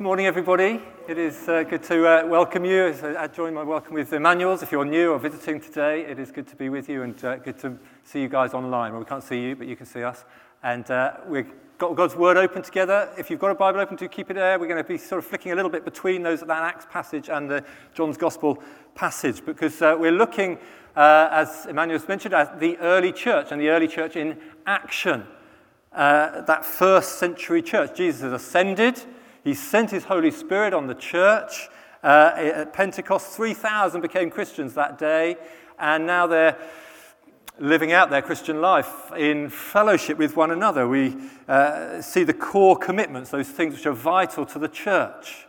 Good morning, everybody. It is uh, good to uh, welcome you. As I join my welcome with Emmanuel's. If you're new or visiting today, it is good to be with you and uh, good to see you guys online. Well, we can't see you, but you can see us. And uh, we've got God's Word open together. If you've got a Bible open, do keep it there. We're going to be sort of flicking a little bit between those that Acts passage and the John's Gospel passage because uh, we're looking, uh, as Emmanuel's mentioned, at the early church and the early church in action. that first century church. Jesus has ascended. He sent his Holy Spirit on the church. Uh, at Pentecost, 3,000 became Christians that day, and now they're living out their Christian life in fellowship with one another. We uh, see the core commitments, those things which are vital to the church.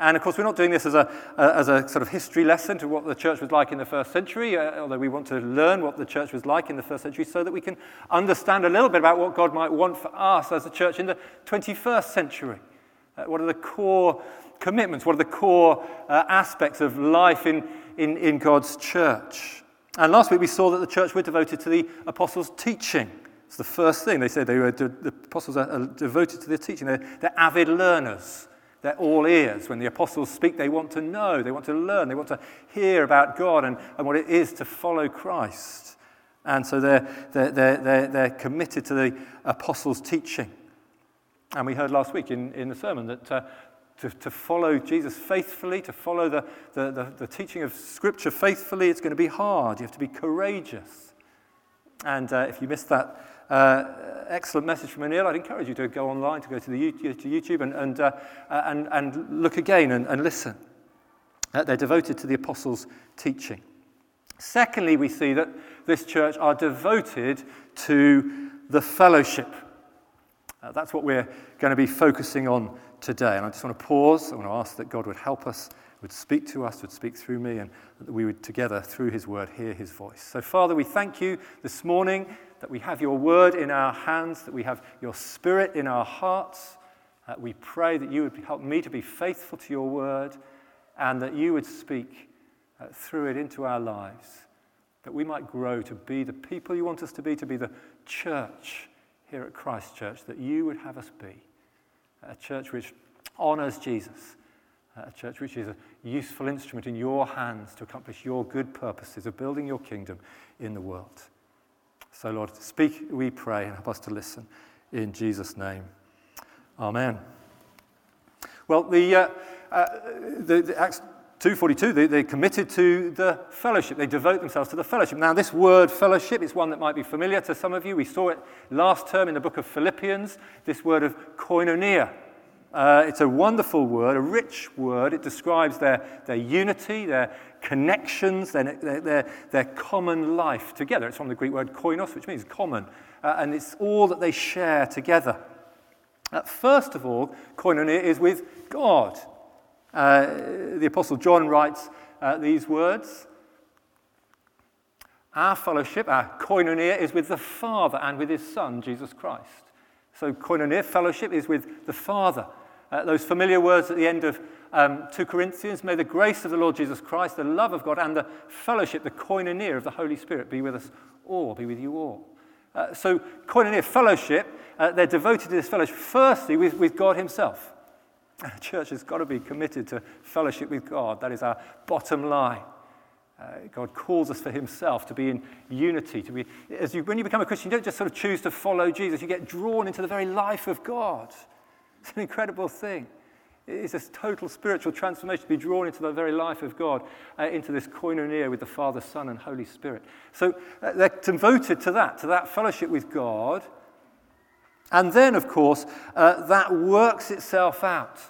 And of course, we're not doing this as a, uh, as a sort of history lesson to what the church was like in the first century, uh, although we want to learn what the church was like in the first century so that we can understand a little bit about what God might want for us as a church in the 21st century. Uh, what are the core commitments? What are the core uh, aspects of life in, in, in God's church? And last week we saw that the church were devoted to the apostles' teaching. It's the first thing. They said they were de- the apostles are devoted to their teaching. They're, they're avid learners. They're all ears. When the apostles speak, they want to know, they want to learn, they want to hear about God and, and what it is to follow Christ. And so they're, they're, they're, they're committed to the apostles' teaching. And we heard last week in, in the sermon that uh, to, to follow Jesus faithfully, to follow the, the, the, the, teaching of Scripture faithfully, it's going to be hard. You have to be courageous. And uh, if you missed that uh, excellent message from Anil, I'd encourage you to go online, to go to, the, to YouTube and, and, uh, uh, and, and look again and, and listen. Uh, they're devoted to the apostles' teaching. Secondly, we see that this church are devoted to the fellowship. Uh, that's what we're going to be focusing on today. And I just want to pause. I want to ask that God would help us, would speak to us, would speak through me, and that we would together, through his word, hear his voice. So, Father, we thank you this morning that we have your word in our hands, that we have your spirit in our hearts. Uh, we pray that you would help me to be faithful to your word and that you would speak uh, through it into our lives, that we might grow to be the people you want us to be, to be the church here at Christ Church that you would have us be a church which honors Jesus, a church which is a useful instrument in your hands to accomplish your good purposes of building your kingdom in the world. So, Lord, speak, we pray, and help us to listen in Jesus' name. Amen. Well, the, uh, uh, the, the Acts 242, they, they committed to the fellowship. They devote themselves to the fellowship. Now, this word fellowship is one that might be familiar to some of you. We saw it last term in the book of Philippians, this word of koinonia. Uh, it's a wonderful word, a rich word. It describes their, their unity, their connections, their, their, their, their common life together. It's from the Greek word koinos, which means common. Uh, and it's all that they share together. Uh, first of all, koinonia is with God. Uh, the Apostle John writes uh, these words Our fellowship, our koinonia, is with the Father and with his Son, Jesus Christ. So, koinonia, fellowship, is with the Father. Uh, those familiar words at the end of um, 2 Corinthians may the grace of the Lord Jesus Christ, the love of God, and the fellowship, the koinonia of the Holy Spirit be with us all, be with you all. Uh, so, koinonia, fellowship, uh, they're devoted to this fellowship, firstly, with, with God Himself. The church has got to be committed to fellowship with God. That is our bottom line. Uh, God calls us for Himself to be in unity. To be, as you, when you become a Christian, you don't just sort of choose to follow Jesus, you get drawn into the very life of God. It's an incredible thing. It's a total spiritual transformation to be drawn into the very life of God, uh, into this koinonia with the Father, Son, and Holy Spirit. So uh, they're devoted to that, to that fellowship with God. And then, of course, uh, that works itself out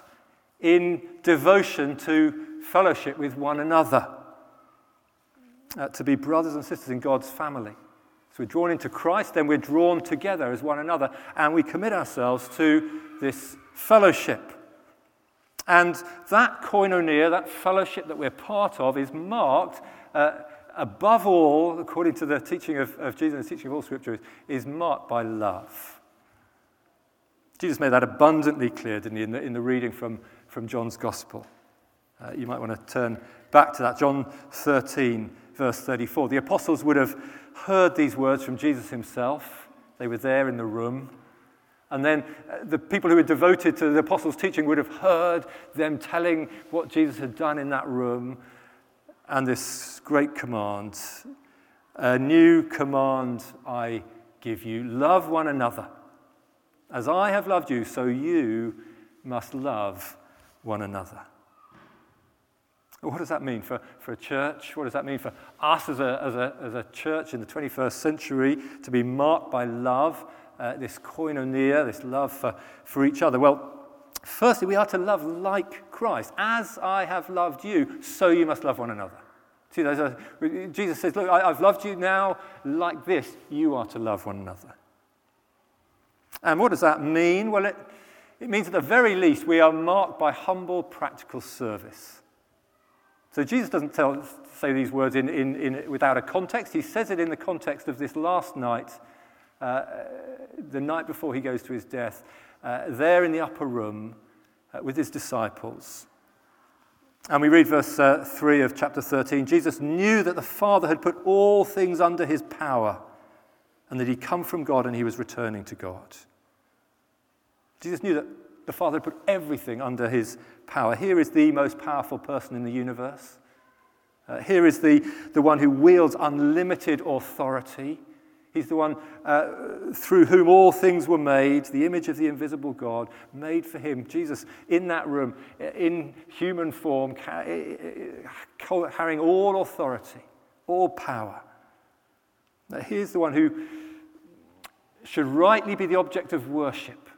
in devotion to fellowship with one another, uh, to be brothers and sisters in God's family. So we're drawn into Christ, then we're drawn together as one another, and we commit ourselves to this fellowship. And that koinonia, that fellowship that we're part of, is marked, uh, above all, according to the teaching of, of Jesus and the teaching of all scriptures, is marked by love. Jesus made that abundantly clear, didn't he, in the, in the reading from, from John's Gospel. Uh, you might want to turn back to that. John 13, verse 34. The apostles would have heard these words from Jesus himself. They were there in the room. And then uh, the people who were devoted to the apostles' teaching would have heard them telling what Jesus had done in that room and this great command. A new command I give you love one another. As I have loved you, so you must love one another. What does that mean for, for a church? What does that mean for us as a, as, a, as a church in the 21st century to be marked by love, uh, this koinonia, this love for, for each other? Well, firstly, we are to love like Christ. As I have loved you, so you must love one another. See, Jesus says, Look, I, I've loved you now like this. You are to love one another. And what does that mean? Well, it, it means at the very least we are marked by humble, practical service. So Jesus doesn't tell, say these words in, in, in, without a context. He says it in the context of this last night, uh, the night before he goes to his death, uh, there in the upper room uh, with his disciples. And we read verse uh, 3 of chapter 13. Jesus knew that the Father had put all things under his power and that he'd come from God and he was returning to God. Jesus knew that the Father had put everything under his power. Here is the most powerful person in the universe. Uh, here is the, the one who wields unlimited authority. He's the one uh, through whom all things were made, the image of the invisible God, made for him. Jesus, in that room, in human form, carrying all authority, all power. Now, here's the one who should rightly be the object of worship.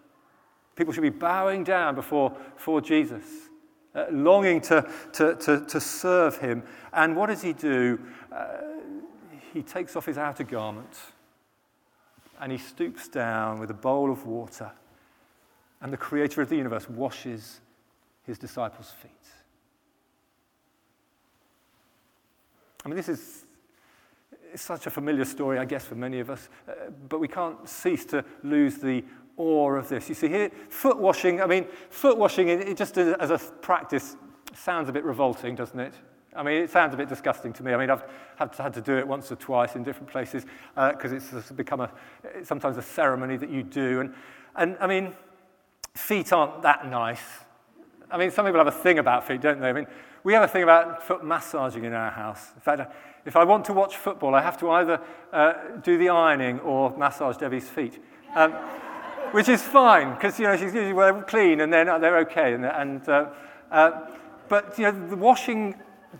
People should be bowing down before, before Jesus, uh, longing to, to, to, to, serve him. And what does he do? Uh, he takes off his outer garment and he stoops down with a bowl of water. And the creator of the universe washes his disciples' feet. I mean, this is such a familiar story, I guess, for many of us, uh, but we can't cease to lose the awe of this. You see here, foot washing, I mean, foot washing, it, just as a practice, sounds a bit revolting, doesn't it? I mean, it sounds a bit disgusting to me. I mean, I've had to, do it once or twice in different places because uh, it's become a, sometimes a ceremony that you do. And, and I mean, feet aren't that nice. I mean, some people have a thing about feet, don't they? I mean, we have a thing about foot massaging in our house. In fact, if I want to watch football, I have to either uh, do the ironing or massage Debbie's feet. Um, which is fine because you know she's usually well, clean and then they're okay. And, and uh, uh, but you know the washing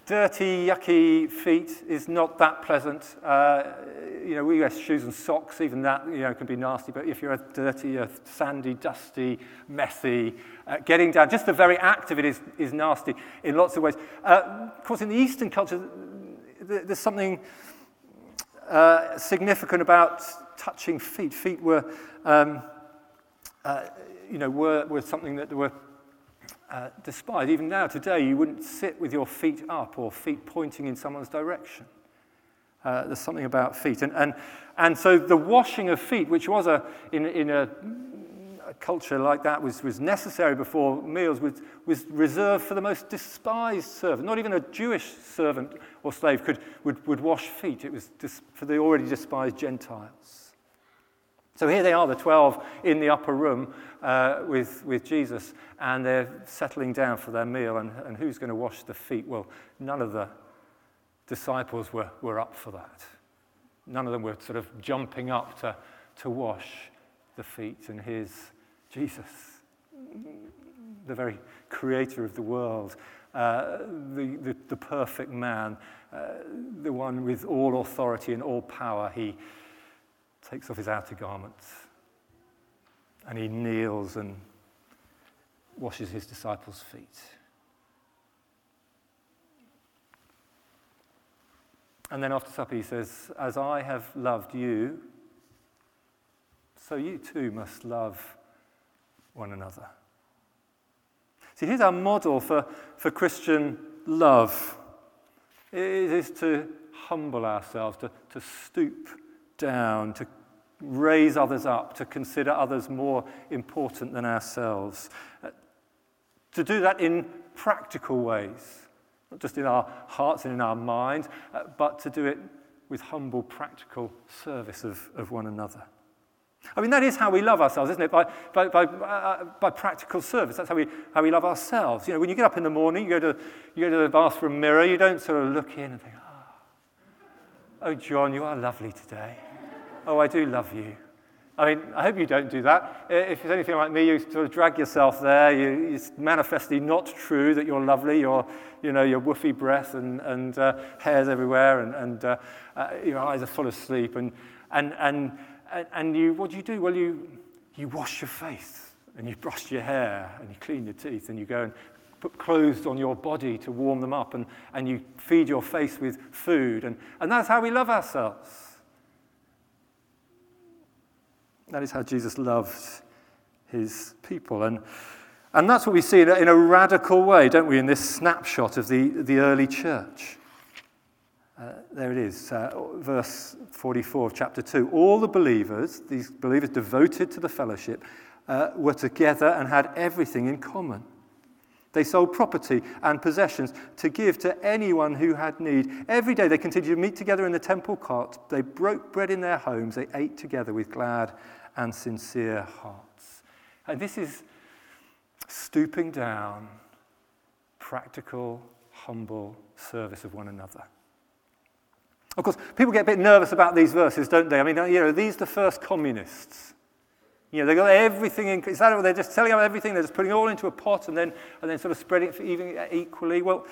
dirty, yucky feet is not that pleasant. Uh, you know we wear shoes and socks. Even that you know can be nasty. But if you're a dirty, a sandy, dusty, messy, uh, getting down, just the very act of it is is nasty in lots of ways. Uh, of course, in the Eastern culture, there's something. Uh, significant about touching feet. Feet were um, uh, you know, were, were something that were uh, despised. Even now, today, you wouldn't sit with your feet up or feet pointing in someone's direction. Uh, there's something about feet. And, and, and so the washing of feet, which was a, in, in a, a culture like that, was, was necessary before meals, was, was reserved for the most despised servant. Not even a Jewish servant or slave could, would, would wash feet. It was dis- for the already despised Gentiles. So here they are, the 12 in the upper room uh, with, with Jesus, and they're settling down for their meal. And, and who's going to wash the feet? Well, none of the disciples were, were up for that. None of them were sort of jumping up to, to wash the feet. And here's Jesus, the very creator of the world, uh, the, the, the, perfect man, uh, the one with all authority and all power. He takes off his outer garments, and he kneels and washes his disciples' feet. And then after supper, he says, As I have loved you, so you too must love one another. See, here's our model for, for Christian love it is to humble ourselves, to, to stoop down, to raise others up, to consider others more important than ourselves. Uh, to do that in practical ways, not just in our hearts and in our minds, uh, but to do it with humble, practical service of, of one another. I mean, that is how we love ourselves, isn't it? By, by, by, uh, by practical service. That's how we, how we love ourselves. You know, when you get up in the morning, you go, to, you go to the bathroom mirror, you don't sort of look in and think, oh, oh John, you are lovely today. Oh, I do love you. I mean, I hope you don't do that. If it's anything like me, you sort of drag yourself there. You, it's manifestly not true that you're lovely. You're, you know, your woofy breath and, and uh, hairs everywhere, and, and uh, uh, your eyes are full of sleep. And, and, and, and you, what do you do? Well, you, you wash your face, and you brush your hair, and you clean your teeth, and you go and put clothes on your body to warm them up, and, and you feed your face with food. And, and that's how we love ourselves. That is how Jesus loved his people. And, and that's what we see in a, in a radical way, don't we, in this snapshot of the, the early church. Uh, there it is, uh, verse 44 of chapter 2. All the believers, these believers devoted to the fellowship, uh, were together and had everything in common. They sold property and possessions to give to anyone who had need. Every day they continued to meet together in the temple court. They broke bread in their homes. They ate together with glad and sincere hearts. And this is stooping down, practical, humble service of one another. Of course, people get a bit nervous about these verses, don't they? I mean, you know, these are the first communists. You know, they've got everything in, is that what they're just telling out everything? They're just putting it all into a pot and then, and then sort of spreading it even equally. Well,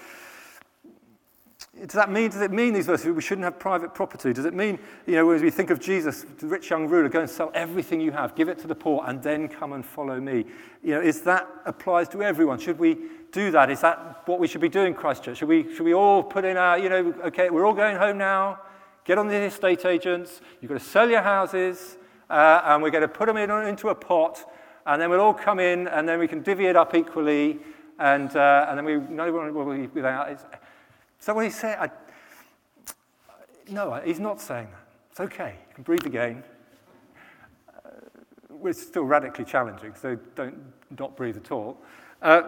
does that mean, does it mean these verses we shouldn't have private property? Does it mean, you know, as we think of Jesus, the rich young ruler, go and sell everything you have, give it to the poor, and then come and follow me? You know, is that applies to everyone? Should we do that? Is that what we should be doing, Christchurch? Should we, should we all put in our, you know, okay, we're all going home now, get on the estate agents, you've got to sell your houses, uh, and we're going to put them in, into a pot, and then we'll all come in, and then we can divvy it up equally, and, uh, and then we, no one will be without. It's, so what he's saying, I, no, he's not saying that. It's okay. You can breathe again. Uh, we're still radically challenging, so don't not breathe at all. Uh,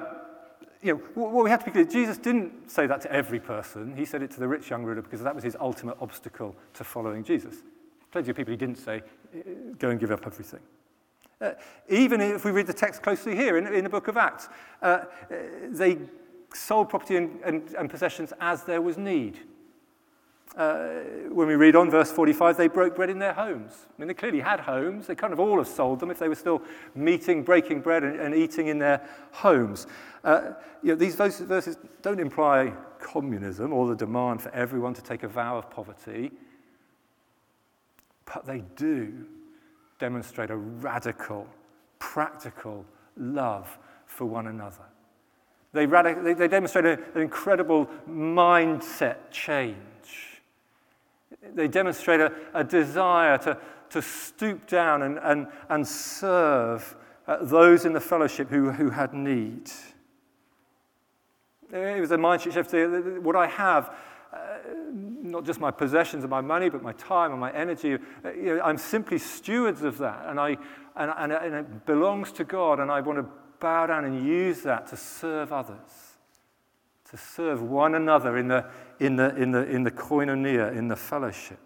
you know, what we have to be clear, Jesus didn't say that to every person. He said it to the rich young ruler because that was his ultimate obstacle to following Jesus. Plenty of people he didn't say, go and give up everything. Uh, even if we read the text closely here in, in the book of Acts, uh, they sold property and, and, and possessions as there was need. Uh, when we read on verse 45, they broke bread in their homes. I mean, they clearly had homes. They kind of all have sold them if they were still meeting, breaking bread, and, and eating in their homes. Uh, you know, these verses don't imply communism or the demand for everyone to take a vow of poverty, but they do demonstrate a radical, practical love for one another. They, radic- they, they demonstrate a, an incredible mindset change. They demonstrate a, a desire to, to stoop down and, and, and serve uh, those in the fellowship who, who had need. It was a mindset shift. What I have, uh, not just my possessions and my money, but my time and my energy, uh, you know, I'm simply stewards of that. And, I, and, and, and it belongs to God, and I want to bow down and use that to serve others, to serve one another in the, in the, in the, in the koinonia, in the fellowship.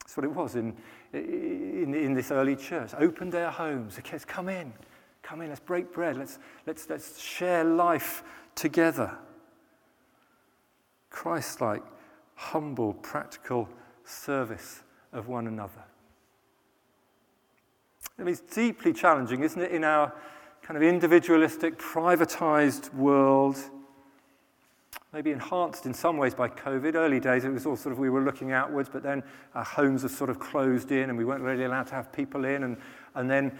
That's what it was in, in, in this early church. Open their homes. The kids, come in, come in, let's break bread, let's, let's, let's share life together. Christ like, humble, practical service of one another. I mean, it's deeply challenging, isn't it, in our kind of individualistic, privatized world? Maybe enhanced in some ways by COVID. Early days, it was all sort of we were looking outwards, but then our homes have sort of closed in and we weren't really allowed to have people in. And, and then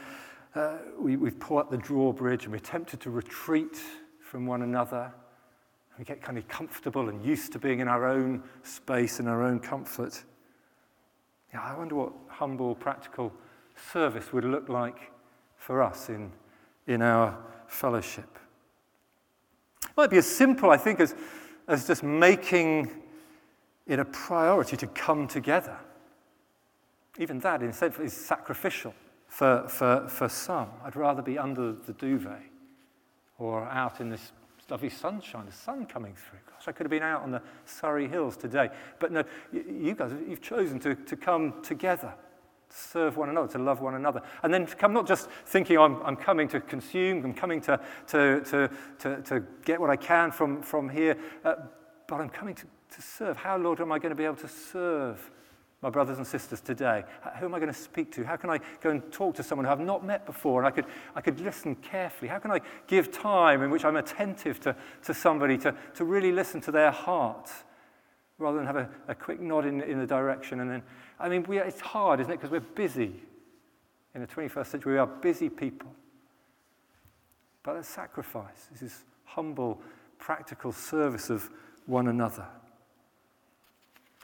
uh, we, we pull up the drawbridge and we're tempted to retreat from one another. We get kind of comfortable and used to being in our own space and our own comfort. Yeah, I wonder what humble, practical service would look like for us in, in our fellowship. It might be as simple, I think, as, as just making it a priority to come together. Even that, in a sense, is sacrificial for, for, for some. I'd rather be under the duvet or out in this lovely sunshine, the sun coming through. Gosh, I could have been out on the Surrey Hills today. But no, you guys, you've chosen to, to come together serve one another, to love one another. And then come not just thinking I'm, I'm coming to consume, I'm coming to, to, to, to, to get what I can from, from here, uh, but I'm coming to, to serve. How, Lord, am I going to be able to serve my brothers and sisters today? Who am I going to speak to? How can I go and talk to someone who I've not met before and I could, I could listen carefully? How can I give time in which I'm attentive to, to somebody to, to really listen to their heart rather than have a, a quick nod in, in the direction and then I mean, we, it's hard, isn't it? Because we're busy. In the 21st century, we are busy people. But a sacrifice. This is humble, practical service of one another.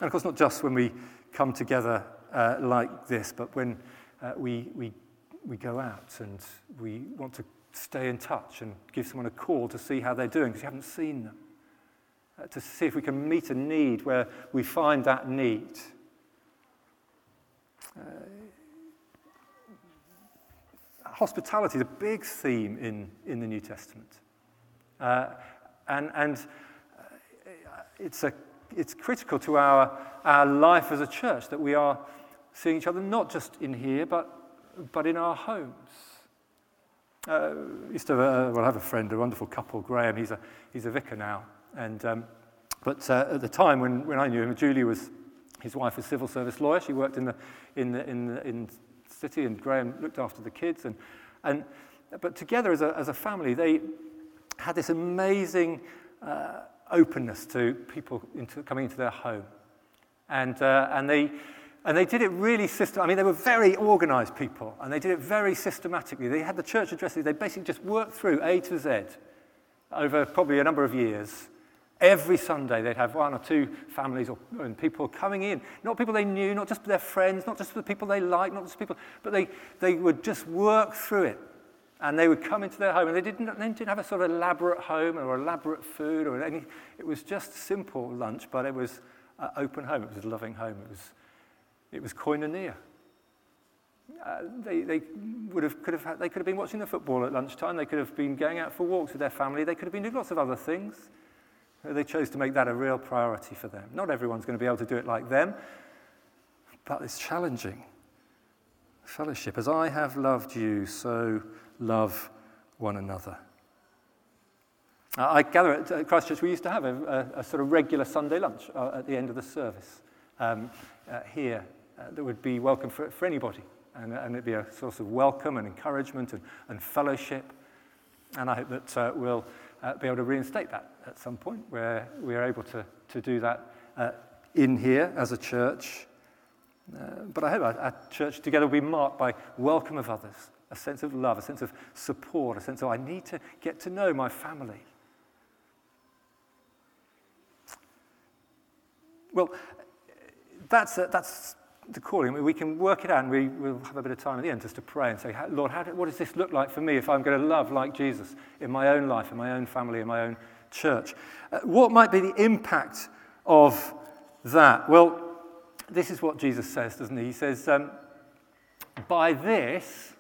And of course, not just when we come together uh, like this, but when uh, we, we, we go out and we want to stay in touch and give someone a call to see how they're doing because you haven't seen them. Uh, to see if we can meet a need where we find that need uh, hospitality is a big theme in, in the New Testament. Uh, and and uh, it's, a, it's critical to our, our life as a church that we are seeing each other not just in here, but, but in our homes. Uh, used to have a, well, I have a friend, a wonderful couple, Graham. He's a, he's a vicar now. And, um, but uh, at the time when, when I knew him, Julie was his wife was civil service lawyer. She worked in the, in the, in the in city, and Graham looked after the kids. And, and, but together as a, as a family, they had this amazing uh, openness to people into, coming into their home. And, uh, and, they, and they did it really system. I mean, they were very organized people, and they did it very systematically. They had the church addresses. They basically just worked through A to Z over probably a number of years Every Sunday, they'd have one or two families or, and people coming in. Not people they knew, not just their friends, not just the people they liked, not just people, but they, they would just work through it. And they would come into their home, and they didn't, they didn't have a sort of elaborate home or elaborate food or any. It was just simple lunch, but it was an open home. It was a loving home. It was, it was koinonia. Uh, they, they would have, could have had, they could have been watching the football at lunchtime. They could have been going out for walks with their family. They could have been doing lots of other things. They chose to make that a real priority for them. Not everyone's going to be able to do it like them, but it's challenging. Fellowship. As I have loved you, so love one another. I gather at Christchurch we used to have a, a, a sort of regular Sunday lunch uh, at the end of the service um, uh, here uh, that would be welcome for, for anybody. And, and, it'd be a source of welcome and encouragement and, and fellowship. And I hope that uh, we'll uh, be able to reinstate that at some point, where we are able to, to do that uh, in here as a church. Uh, but I hope our, our church together will be marked by welcome of others, a sense of love, a sense of support, a sense of I need to get to know my family. Well, that's, uh, that's the calling. We can work it out and we, will have a bit of time at the end just to pray and say, Lord, do, what does this look like for me if I'm going to love like Jesus in my own life, in my own family, in my own church? Uh, what might be the impact of that? Well, this is what Jesus says, doesn't he? He says, um, By this,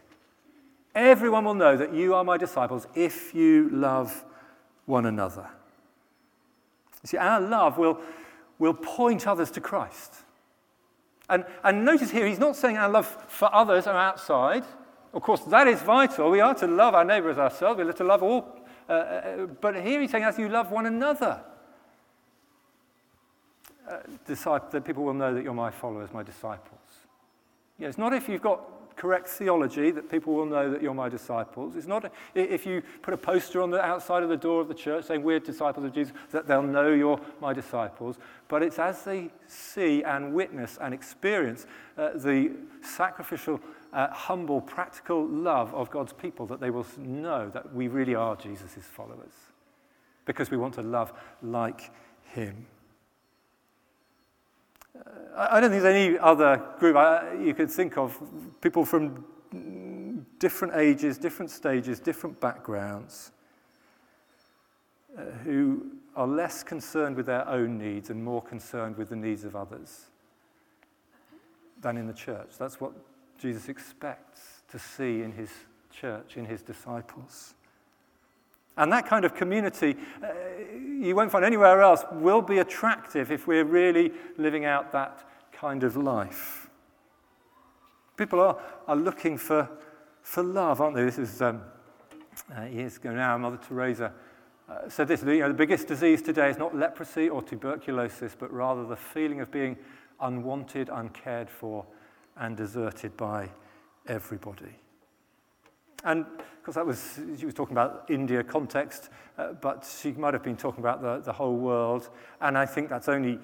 everyone will know that you are my disciples if you love one another. You see, our love will, will point others to Christ. And, and notice here, he's not saying our love for others are outside. Of course, that is vital. We are to love our neighbour as ourselves. We're to love all. Uh, uh, but here he's saying, as you love one another, uh, that people will know that you're my followers, my disciples. Yeah, it's not if you've got correct theology that people will know that you're my disciples. It's not if you put a poster on the outside of the door of the church saying we're disciples of Jesus that they'll know you're my disciples. But it's as they see and witness and experience uh, the sacrificial, uh, humble, practical love of God's people that they will know that we really are Jesus' followers because we want to love like him. I don't think there's any other group you could think of, people from different ages, different stages, different backgrounds, uh, who are less concerned with their own needs and more concerned with the needs of others than in the church. That's what Jesus expects to see in his church, in his disciples. And that kind of community, uh, you won't find anywhere else, will be attractive if we're really living out that kind of life. People are, are looking for, for love, aren't they? This is um, uh, years ago now, Mother Teresa uh, said this you know, the biggest disease today is not leprosy or tuberculosis, but rather the feeling of being unwanted, uncared for, and deserted by everybody. And because that was, she was talking about India context, uh, but she might have been talking about the, the whole world. And I think that's only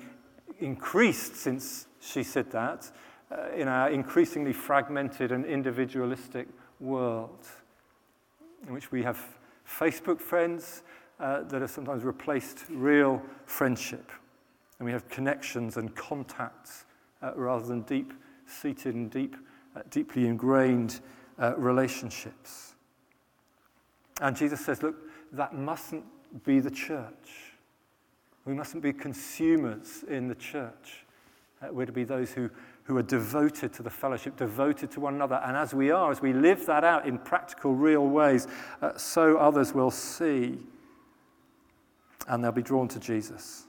increased since she said that uh, in our increasingly fragmented and individualistic world, in which we have Facebook friends uh, that have sometimes replaced real friendship. And we have connections and contacts uh, rather than deep seated and deep, uh, deeply ingrained uh, relationships. And Jesus says, look, that mustn't be the church. We mustn't be consumers in the church. Uh, we're to be those who who are devoted to the fellowship, devoted to one another. And as we are, as we live that out in practical, real ways, uh, so others will see and they'll be drawn to Jesus.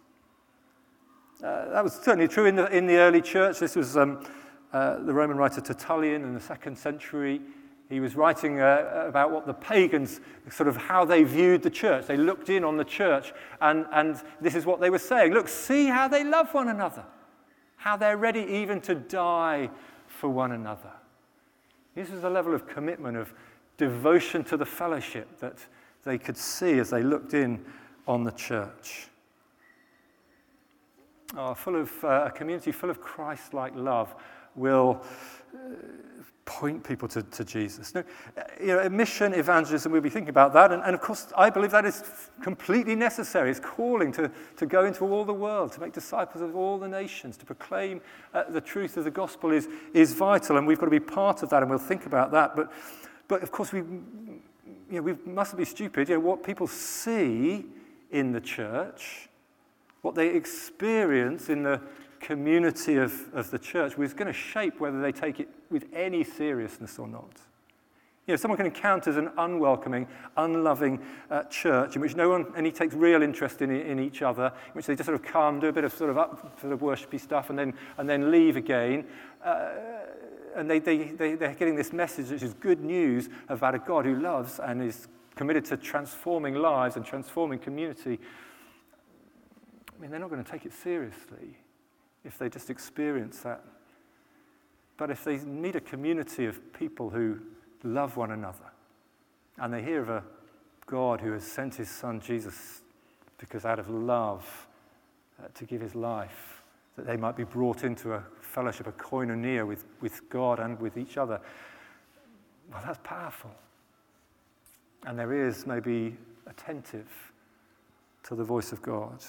Uh, that was certainly true in the, in the early church. This was um, uh, the Roman writer Tertullian in the second century. He was writing uh, about what the pagans, sort of how they viewed the church. They looked in on the church, and, and this is what they were saying Look, see how they love one another how they're ready even to die for one another. This was a level of commitment, of devotion to the fellowship that they could see as they looked in on the church. Oh, full of uh, a community full of Christ like love will uh, point people to, to Jesus. No, you know, mission, evangelism, we'll be thinking about that. And, and, of course, I believe that is completely necessary. It's calling to, to go into all the world, to make disciples of all the nations, to proclaim uh, the truth of the gospel is, is vital. And we've got to be part of that, and we'll think about that. But, but of course, we, you know, we mustn't be stupid. You know, what people see in the church, what they experience in the community of, of the church was going to shape whether they take it with any seriousness or not. You know, someone can encounter an unwelcoming, unloving uh, church in which no one, and he takes real interest in, in each other, in which they just sort of come, do a bit of sort of up, sort of worshipy stuff, and then, and then leave again. Uh, and they, they, they, they're getting this message, which is good news about a God who loves and is committed to transforming lives and transforming community. I mean, they're not going to take it seriously if they just experience that. But if they need a community of people who love one another and they hear of a God who has sent his son Jesus because out of love uh, to give his life, that they might be brought into a fellowship, a koinonia with, with God and with each other, well, that's powerful. And their ears may be attentive to the voice of God.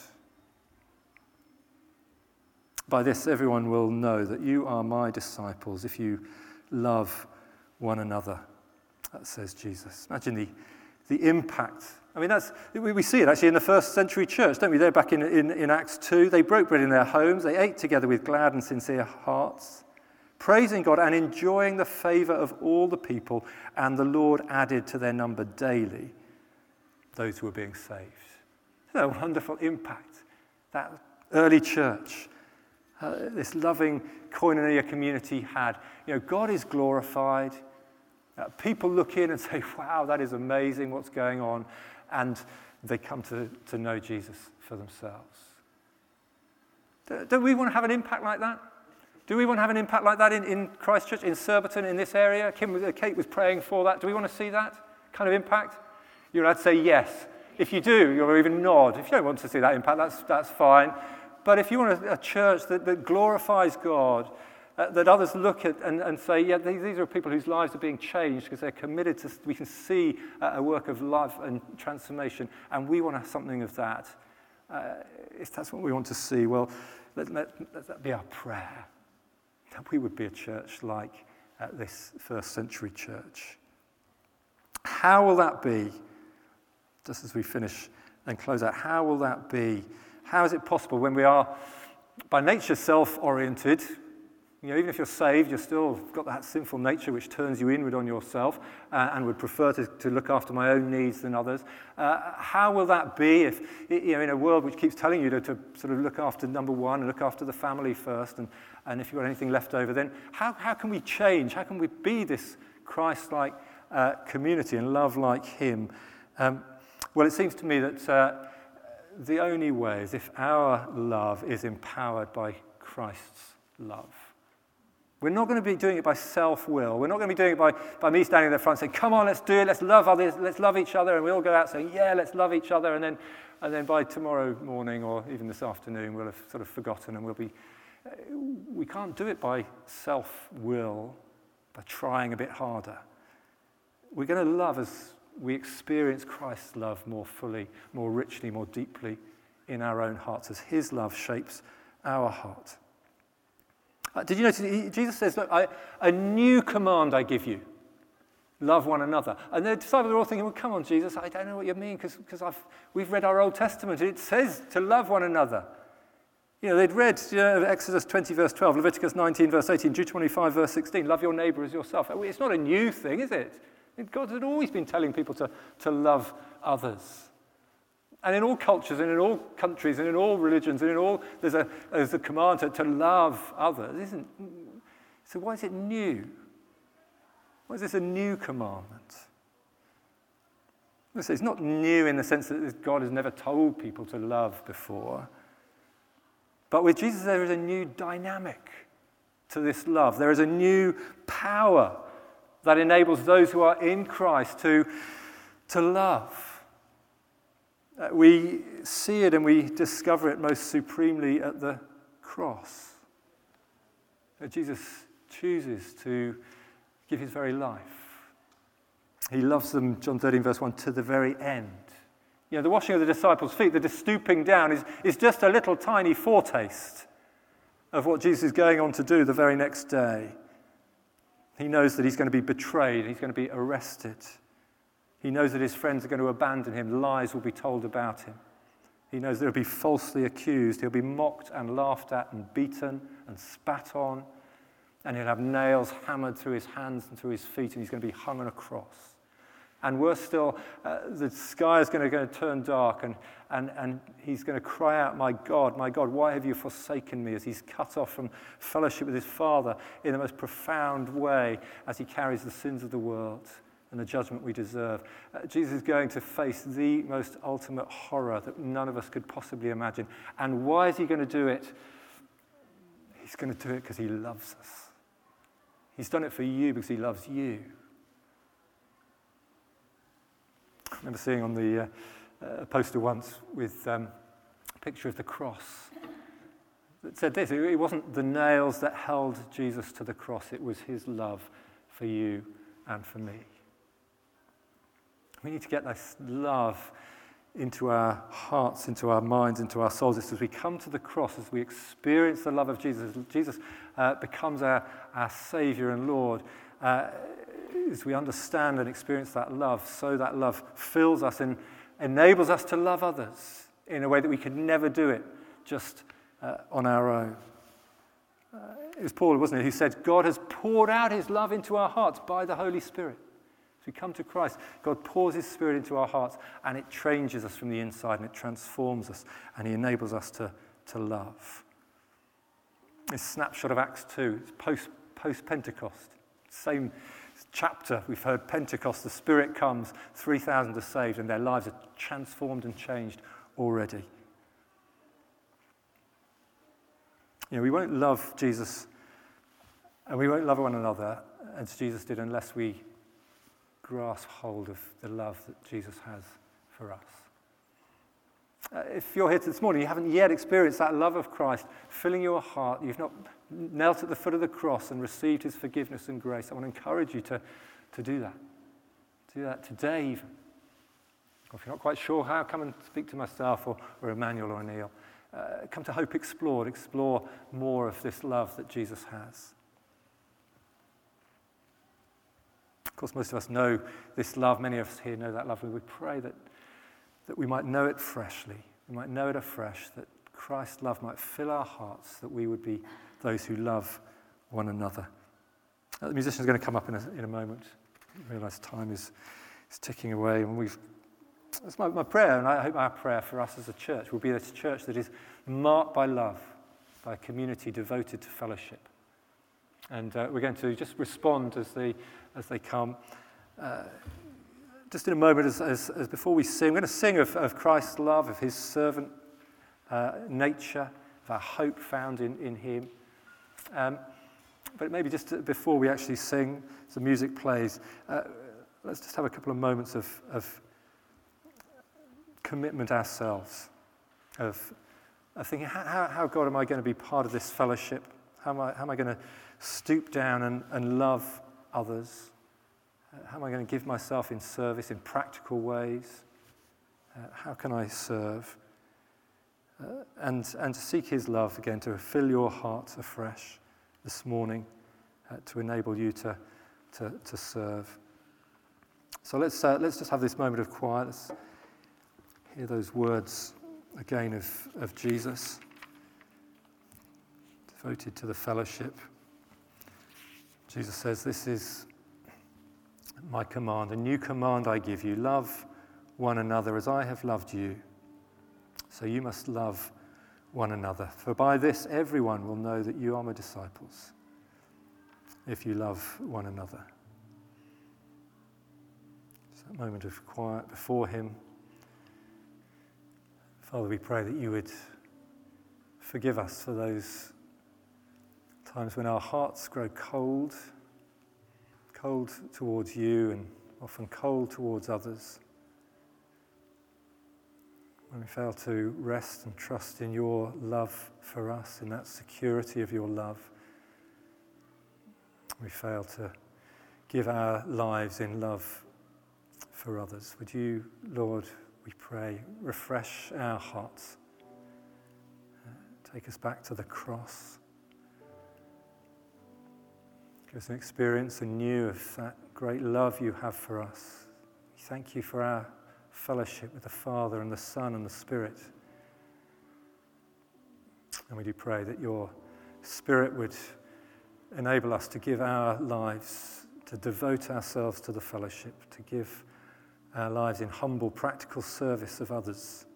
By this, everyone will know that you are my disciples if you love one another. That says Jesus. Imagine the, the impact. I mean, that's, we, we see it actually in the first century church, don't we? There back in, in, in Acts 2. They broke bread in their homes, they ate together with glad and sincere hearts, praising God and enjoying the favor of all the people, and the Lord added to their number daily those who were being saved. A wonderful impact? That early church uh, this loving koinonia community had. You know, God is glorified. Uh, people look in and say, wow, that is amazing what's going on. And they come to, to know Jesus for themselves. Do, we want to have an impact like that? Do we want to have an impact like that in, in Christchurch, in Surbiton, in this area? Kim, uh, Kate was praying for that. Do we want to see that kind of impact? You're allowed to say yes. If you do, you'll even nod. If you don't want to see that impact, that's, that's fine. But if you want a, a church that, that glorifies God, uh, that others look at and, and say, yeah, these, these, are people whose lives are being changed because they're committed to, we can see uh, a work of love and transformation, and we want something of that. Uh, if that's what we want to see, well, let, let, let that be our prayer. That we would be a church like uh, this first century church. How will that be? Just as we finish and close out, how will that be? How is it possible when we are by nature self oriented, You know, even if you're saved, you've still got that sinful nature which turns you inward on yourself uh, and would prefer to, to look after my own needs than others. Uh, how will that be if, you know, in a world which keeps telling you to, to sort of look after number one and look after the family first, and, and if you've got anything left over, then how, how can we change? How can we be this Christ like uh, community and love like Him? Um, well, it seems to me that uh, the only way is if our love is empowered by Christ's love. We're not going to be doing it by self will. We're not going to be doing it by, by me standing at the front saying, Come on, let's do it. Let's love others. Let's love each other. And we all go out saying, Yeah, let's love each other. And then, and then by tomorrow morning or even this afternoon, we'll have sort of forgotten and we'll be. Uh, we can't do it by self will, by trying a bit harder. We're going to love as we experience Christ's love more fully, more richly, more deeply in our own hearts, as his love shapes our heart. Uh, did you notice? Jesus says, Look, I, a new command I give you love one another. And the disciples are all thinking, Well, come on, Jesus, I don't know what you mean because we've read our Old Testament. It says to love one another. You know, they'd read you know, Exodus 20, verse 12, Leviticus 19, verse 18, Deuteronomy 5, verse 16, love your neighbor as yourself. It's not a new thing, is it? God had always been telling people to, to love others. And in all cultures and in all countries and in all religions and in all, there's a, there's a command to, to love others, isn't So why is it new? Why is this a new commandment? It's not new in the sense that God has never told people to love before. But with Jesus, there is a new dynamic to this love. There is a new power that enables those who are in Christ to, to love. Uh, we see it and we discover it most supremely at the cross. Uh, Jesus chooses to give his very life. He loves them, John 13, verse 1, to the very end. You know, the washing of the disciples' feet, the stooping down, is, is just a little tiny foretaste of what Jesus is going on to do the very next day. He knows that he's going to be betrayed, he's going to be arrested. He knows that his friends are going to abandon him, lies will be told about him. He knows that he'll be falsely accused, he'll be mocked and laughed at and beaten and spat on, and he'll have nails hammered through his hands and through his feet, and he's going to be hung on a cross. And worse still, uh, the sky is going to, turn dark, and, and, and he's going to cry out, My God, my God, why have you forsaken me? As he's cut off from fellowship with his Father in the most profound way as he carries the sins of the world and the judgment we deserve. Uh, Jesus is going to face the most ultimate horror that none of us could possibly imagine. And why is he going to do it? He's going to do it because he loves us. He's done it for you because he loves you. I remember seeing on the uh, poster once with um, a picture of the cross that said this it wasn't the nails that held Jesus to the cross, it was his love for you and for me. We need to get this love into our hearts, into our minds, into our souls. It's as we come to the cross, as we experience the love of Jesus, Jesus uh, becomes our, our Savior and Lord. Uh, as we understand and experience that love, so that love fills us and enables us to love others in a way that we could never do it just uh, on our own. Uh, it was Paul, wasn't it, who said, God has poured out his love into our hearts by the Holy Spirit. As we come to Christ, God pours His Spirit into our hearts and it changes us from the inside and it transforms us and He enables us to, to love. This snapshot of Acts 2, it's post, post Pentecost. Same chapter, we've heard Pentecost, the Spirit comes, 3,000 are saved, and their lives are transformed and changed already. You know, we won't love Jesus and we won't love one another as Jesus did unless we grasp hold of the love that Jesus has for us. Uh, if you're here this morning, you haven't yet experienced that love of Christ filling your heart, you've not knelt at the foot of the cross and received his forgiveness and grace, I want to encourage you to, to do that. Do that today, even. Or if you're not quite sure how, come and speak to myself or, or Emmanuel or Neil. Uh, come to Hope Explored, explore more of this love that Jesus has. Of course, most of us know this love. Many of us here know that love. We would pray that, that we might know it freshly. We might know it afresh, that Christ's love might fill our hearts, that we would be those who love one another. Uh, the musician's going to come up in a, in a moment. I realise time is, is ticking away, and we've that's my, my prayer, and I hope our prayer for us as a church will be a church that is marked by love, by a community devoted to fellowship. And uh, we're going to just respond as they, as they come. Uh, just in a moment, as, as, as, before we sing, we're going to sing of, of Christ's love, of his servant uh, nature, of our hope found in, in him. Um, but maybe just before we actually sing, the music plays, uh, let's just have a couple of moments of, of commitment ourselves, of, of thinking, how, how, God, am I going to be part of this fellowship? How am I, how am I going to stoop down and, and love others? Uh, how am I going to give myself in service in practical ways? Uh, how can I serve? Uh, and, and to seek His love again, to fill your heart afresh this morning, uh, to enable you to, to, to serve. So let's, uh, let's just have this moment of quiet. Let's hear those words again of, of Jesus, devoted to the fellowship. Jesus says, This is my command, a new command I give you love one another as I have loved you. So you must love one another. For by this everyone will know that you are my disciples, if you love one another. It's that moment of quiet before Him. Father, we pray that you would forgive us for those times when our hearts grow cold, cold towards you and often cold towards others. When we fail to rest and trust in your love for us, in that security of your love, we fail to give our lives in love for others. Would you, Lord, we pray, refresh our hearts, uh, take us back to the cross. Give us an experience anew of that great love you have for us. Thank you for our fellowship with the Father and the Son and the Spirit. And we do pray that your Spirit would enable us to give our lives, to devote ourselves to the fellowship, to give our lives in humble, practical service of others.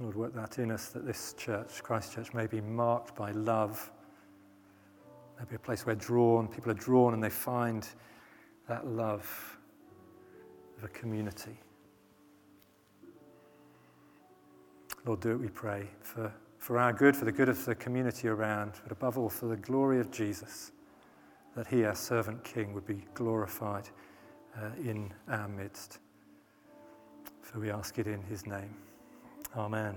Lord, work that in us that this church, Christ Church, may be marked by love Maybe a place where drawn, people are drawn and they find that love of a community. Lord, do it, we pray, for, for our good, for the good of the community around, but above all, for the glory of Jesus, that he, our servant king, would be glorified uh, in our midst. For we ask it in his name. Amen.